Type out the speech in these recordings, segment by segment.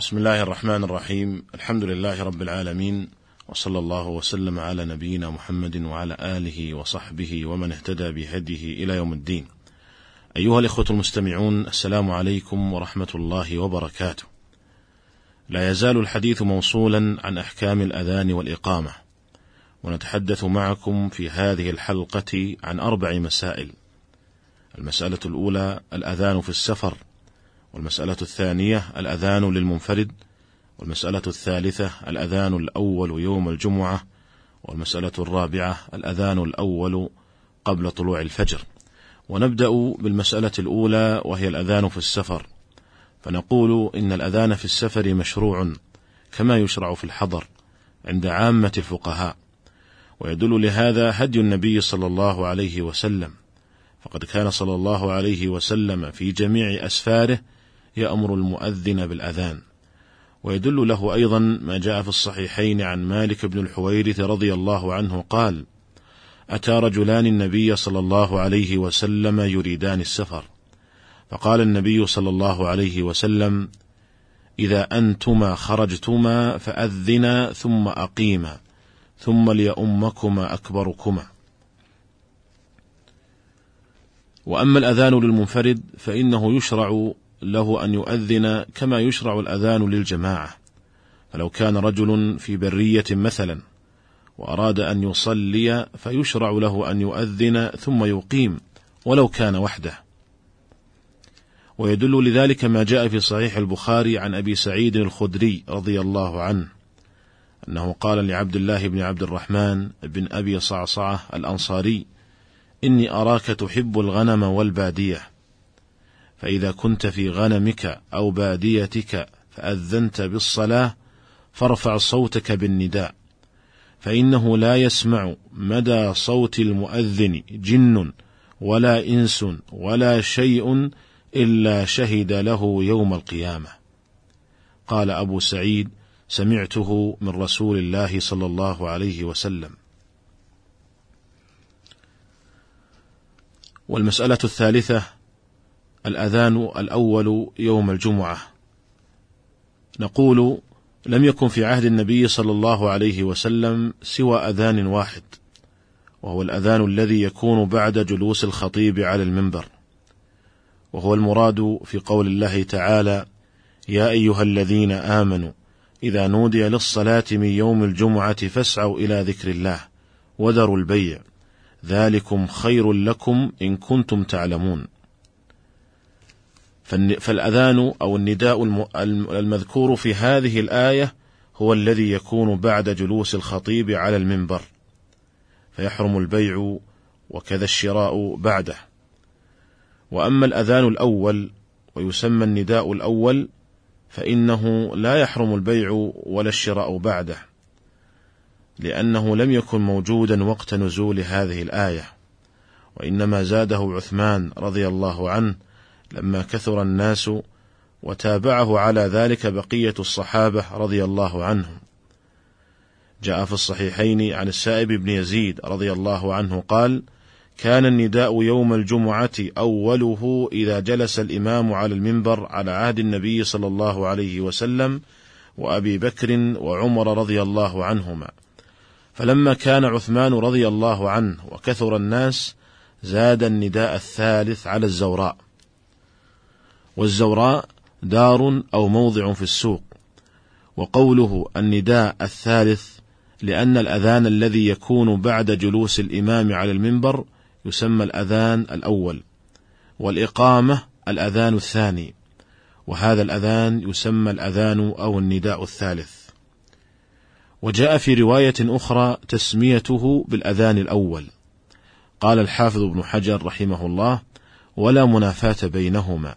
بسم الله الرحمن الرحيم الحمد لله رب العالمين وصلى الله وسلم على نبينا محمد وعلى آله وصحبه ومن اهتدى بهديه إلى يوم الدين. أيها الإخوة المستمعون السلام عليكم ورحمة الله وبركاته. لا يزال الحديث موصولا عن أحكام الأذان والإقامة. ونتحدث معكم في هذه الحلقة عن أربع مسائل. المسألة الأولى الأذان في السفر والمسألة الثانية الأذان للمنفرد. والمسألة الثالثة الأذان الأول يوم الجمعة. والمسألة الرابعة الأذان الأول قبل طلوع الفجر. ونبدأ بالمسألة الأولى وهي الأذان في السفر. فنقول إن الأذان في السفر مشروع كما يشرع في الحضر عند عامة الفقهاء. ويدل لهذا هدي النبي صلى الله عليه وسلم. فقد كان صلى الله عليه وسلم في جميع أسفاره يأمر المؤذن بالأذان. ويدل له أيضا ما جاء في الصحيحين عن مالك بن الحويرث رضي الله عنه قال أتى رجلان النبي صلى الله عليه وسلم يريدان السفر. فقال النبي صلى الله عليه وسلم إذا أنتما خرجتما فأذنا ثم أقيما ثم ليؤمكما أكبركما. وأما الأذان للمنفرد فإنه يشرع له أن يؤذن كما يشرع الأذان للجماعة. فلو كان رجل في برية مثلا وأراد أن يصلي فيشرع له أن يؤذن ثم يقيم ولو كان وحده. ويدل لذلك ما جاء في صحيح البخاري عن أبي سعيد الخدري رضي الله عنه أنه قال لعبد الله بن عبد الرحمن بن أبي صعصعة الأنصاري إني أراك تحب الغنم والبادية فإذا كنت في غنمك أو باديتك فأذنت بالصلاة فارفع صوتك بالنداء فإنه لا يسمع مدى صوت المؤذن جن ولا إنس ولا شيء إلا شهد له يوم القيامة. قال أبو سعيد: سمعته من رسول الله صلى الله عليه وسلم. والمسألة الثالثة الأذان الأول يوم الجمعة. نقول: لم يكن في عهد النبي صلى الله عليه وسلم سوى أذان واحد، وهو الأذان الذي يكون بعد جلوس الخطيب على المنبر. وهو المراد في قول الله تعالى: يا أيها الذين آمنوا إذا نودي للصلاة من يوم الجمعة فاسعوا إلى ذكر الله وذروا البيع ذلكم خير لكم إن كنتم تعلمون. فالأذان أو النداء المذكور في هذه الآية هو الذي يكون بعد جلوس الخطيب على المنبر، فيحرم البيع وكذا الشراء بعده. وأما الأذان الأول ويسمى النداء الأول فإنه لا يحرم البيع ولا الشراء بعده، لأنه لم يكن موجودا وقت نزول هذه الآية، وإنما زاده عثمان رضي الله عنه لما كثر الناس وتابعه على ذلك بقية الصحابة رضي الله عنهم. جاء في الصحيحين عن السائب بن يزيد رضي الله عنه قال: كان النداء يوم الجمعة أوله إذا جلس الإمام على المنبر على عهد النبي صلى الله عليه وسلم وأبي بكر وعمر رضي الله عنهما. فلما كان عثمان رضي الله عنه وكثر الناس زاد النداء الثالث على الزوراء. والزوراء دار أو موضع في السوق. وقوله النداء الثالث لأن الأذان الذي يكون بعد جلوس الإمام على المنبر يسمى الأذان الأول، والإقامة الأذان الثاني، وهذا الأذان يسمى الأذان أو النداء الثالث. وجاء في رواية أخرى تسميته بالأذان الأول. قال الحافظ ابن حجر رحمه الله: ولا منافاة بينهما،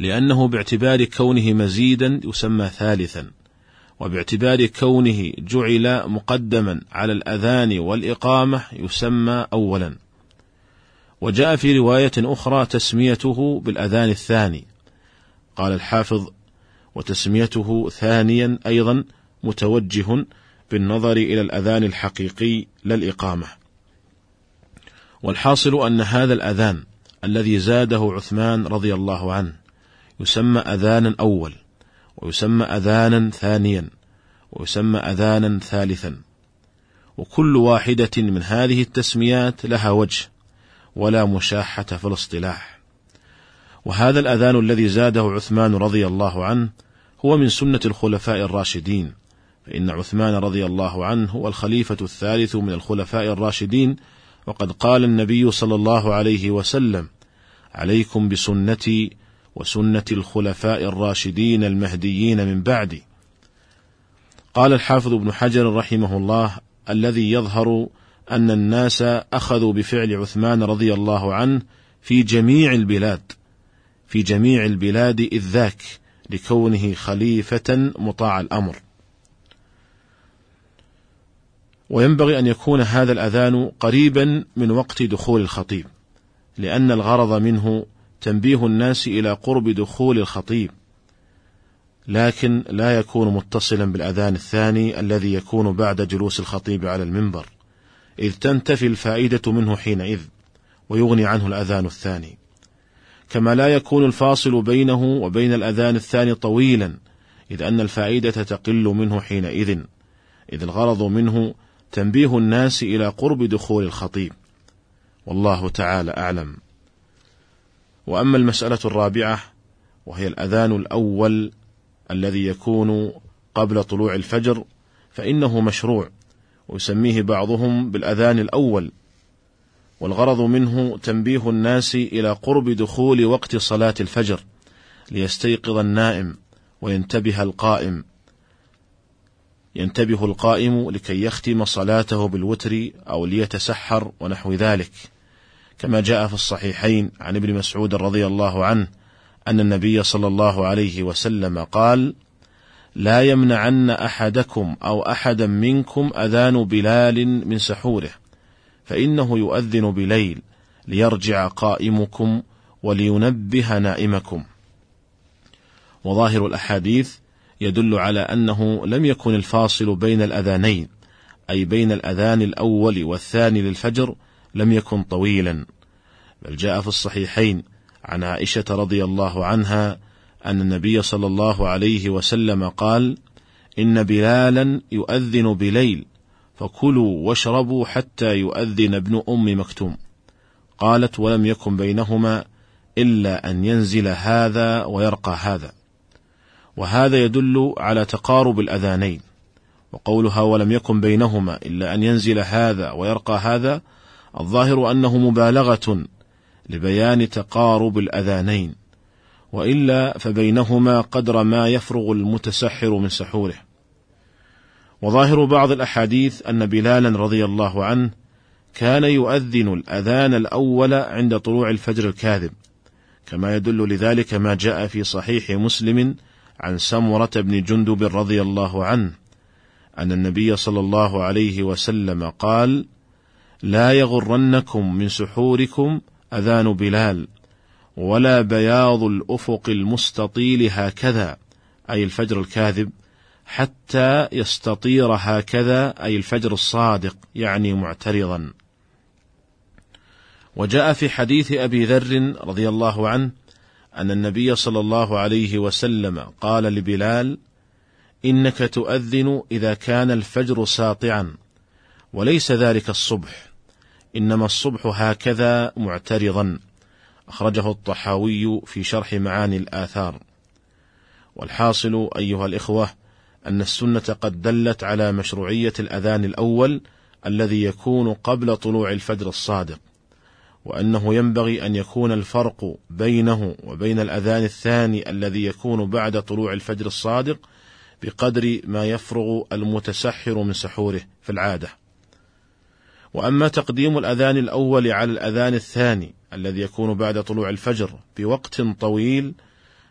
لأنه باعتبار كونه مزيدا يسمى ثالثا، وباعتبار كونه جعل مقدما على الأذان والإقامة يسمى أولا. وجاء في رواية أخرى تسميته بالأذان الثاني. قال الحافظ: وتسميته ثانيا أيضا متوجه بالنظر إلى الأذان الحقيقي لا الإقامة. والحاصل أن هذا الأذان الذي زاده عثمان رضي الله عنه يسمى أذانا أول، ويسمى أذانا ثانيا ويسمى أذانا ثالثا. وكل واحدة من هذه التسميات لها وجه ولا مشاحة في الاصطلاح. وهذا الأذان الذي زاده عثمان رضي الله عنه هو من سنة الخلفاء الراشدين فإن عثمان رضي الله عنه هو الخليفة الثالث من الخلفاء الراشدين وقد قال النبي صلى الله عليه وسلم عليكم بسنتي وسنة الخلفاء الراشدين المهديين من بعدي. قال الحافظ ابن حجر رحمه الله الذي يظهر أن الناس أخذوا بفعل عثمان رضي الله عنه في جميع البلاد في جميع البلاد إذ ذاك لكونه خليفة مطاع الأمر. وينبغي أن يكون هذا الأذان قريبا من وقت دخول الخطيب لأن الغرض منه تنبيه الناس إلى قرب دخول الخطيب لكن لا يكون متصلا بالأذان الثاني الذي يكون بعد جلوس الخطيب على المنبر إذ تنتفي الفائدة منه حينئذ ويغني عنه الأذان الثاني. كما لا يكون الفاصل بينه وبين الأذان الثاني طويلا إذ أن الفائدة تقل منه حينئذ إذ الغرض منه تنبيه الناس إلى قرب دخول الخطيب. والله تعالى أعلم. وأما المسألة الرابعة وهي الأذان الأول الذي يكون قبل طلوع الفجر فإنه مشروع ويسميه بعضهم بالأذان الأول. والغرض منه تنبيه الناس إلى قرب دخول وقت صلاة الفجر ليستيقظ النائم وينتبه القائم. ينتبه القائم لكي يختم صلاته بالوتر أو ليتسحر ونحو ذلك. كما جاء في الصحيحين عن ابن مسعود رضي الله عنه أن النبي صلى الله عليه وسلم قال: لا يمنعن أحدكم أو أحدا منكم أذان بلال من سحوره، فإنه يؤذن بليل ليرجع قائمكم ولينبه نائمكم. وظاهر الأحاديث يدل على أنه لم يكن الفاصل بين الأذانين، أي بين الأذان الأول والثاني للفجر لم يكن طويلا، بل جاء في الصحيحين عن عائشة رضي الله عنها أن النبي صلى الله عليه وسلم قال: إن بلالا يؤذن بليل فكلوا واشربوا حتى يؤذن ابن أم مكتوم. قالت: ولم يكن بينهما إلا أن ينزل هذا ويرقى هذا. وهذا يدل على تقارب الأذانين. وقولها ولم يكن بينهما إلا أن ينزل هذا ويرقى هذا الظاهر أنه مبالغة لبيان تقارب الأذانين وإلا فبينهما قدر ما يفرغ المتسحر من سحوره. وظاهر بعض الأحاديث أن بلالا رضي الله عنه كان يؤذن الأذان الأول عند طلوع الفجر الكاذب كما يدل لذلك ما جاء في صحيح مسلم عن سمرة بن جندب رضي الله عنه أن النبي صلى الله عليه وسلم قال: لا يغرنكم من سحوركم أذان بلال ولا بياض الأفق المستطيل هكذا أي الفجر الكاذب حتى يستطير هكذا أي الفجر الصادق يعني معترضا. وجاء في حديث أبي ذر رضي الله عنه أن النبي صلى الله عليه وسلم قال لبلال إنك تؤذن إذا كان الفجر ساطعا وليس ذلك الصبح. إنما الصبح هكذا معترضا. أخرجه الطحاوي في شرح معاني الآثار. والحاصل أيها الإخوة أن السنة قد دلت على مشروعية الأذان الأول الذي يكون قبل طلوع الفجر الصادق وأنه ينبغي أن يكون الفرق بينه وبين الأذان الثاني الذي يكون بعد طلوع الفجر الصادق بقدر ما يفرغ المتسحر من سحوره في العادة. وأما تقديم الأذان الأول على الأذان الثاني الذي يكون بعد طلوع الفجر بوقت طويل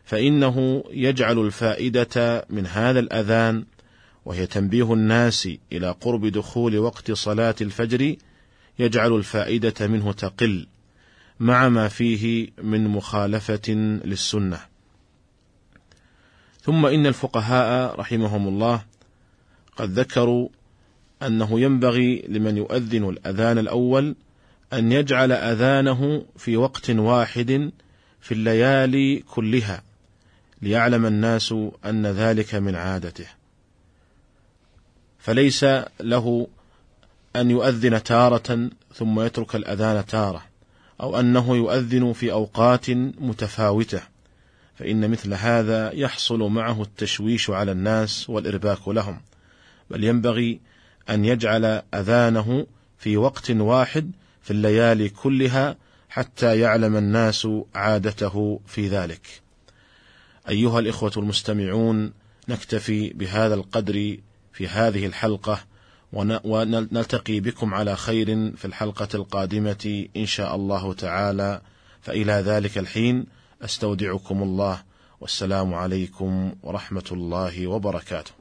فإنه يجعل الفائدة من هذا الأذان وهي تنبيه الناس إلى قرب دخول وقت صلاة الفجر يجعل الفائدة منه تقل مع ما فيه من مخالفة للسنة. ثم إن الفقهاء رحمهم الله قد ذكروا أنه ينبغي لمن يؤذن الأذان الأول أن يجعل أذانه في وقت واحد في الليالي كلها، ليعلم الناس أن ذلك من عادته. فليس له أن يؤذن تارة ثم يترك الأذان تارة أو أنه يؤذن في أوقات متفاوتة فإن مثل هذا يحصل معه التشويش على الناس والإرباك لهم. بل ينبغي أن يجعل أذانه في وقت واحد في الليالي كلها حتى يعلم الناس عادته في ذلك. أيها الإخوة المستمعون نكتفي بهذا القدر في هذه الحلقة ونلتقي بكم على خير في الحلقة القادمة إن شاء الله تعالى فإلى ذلك الحين أستودعكم الله والسلام عليكم ورحمة الله وبركاته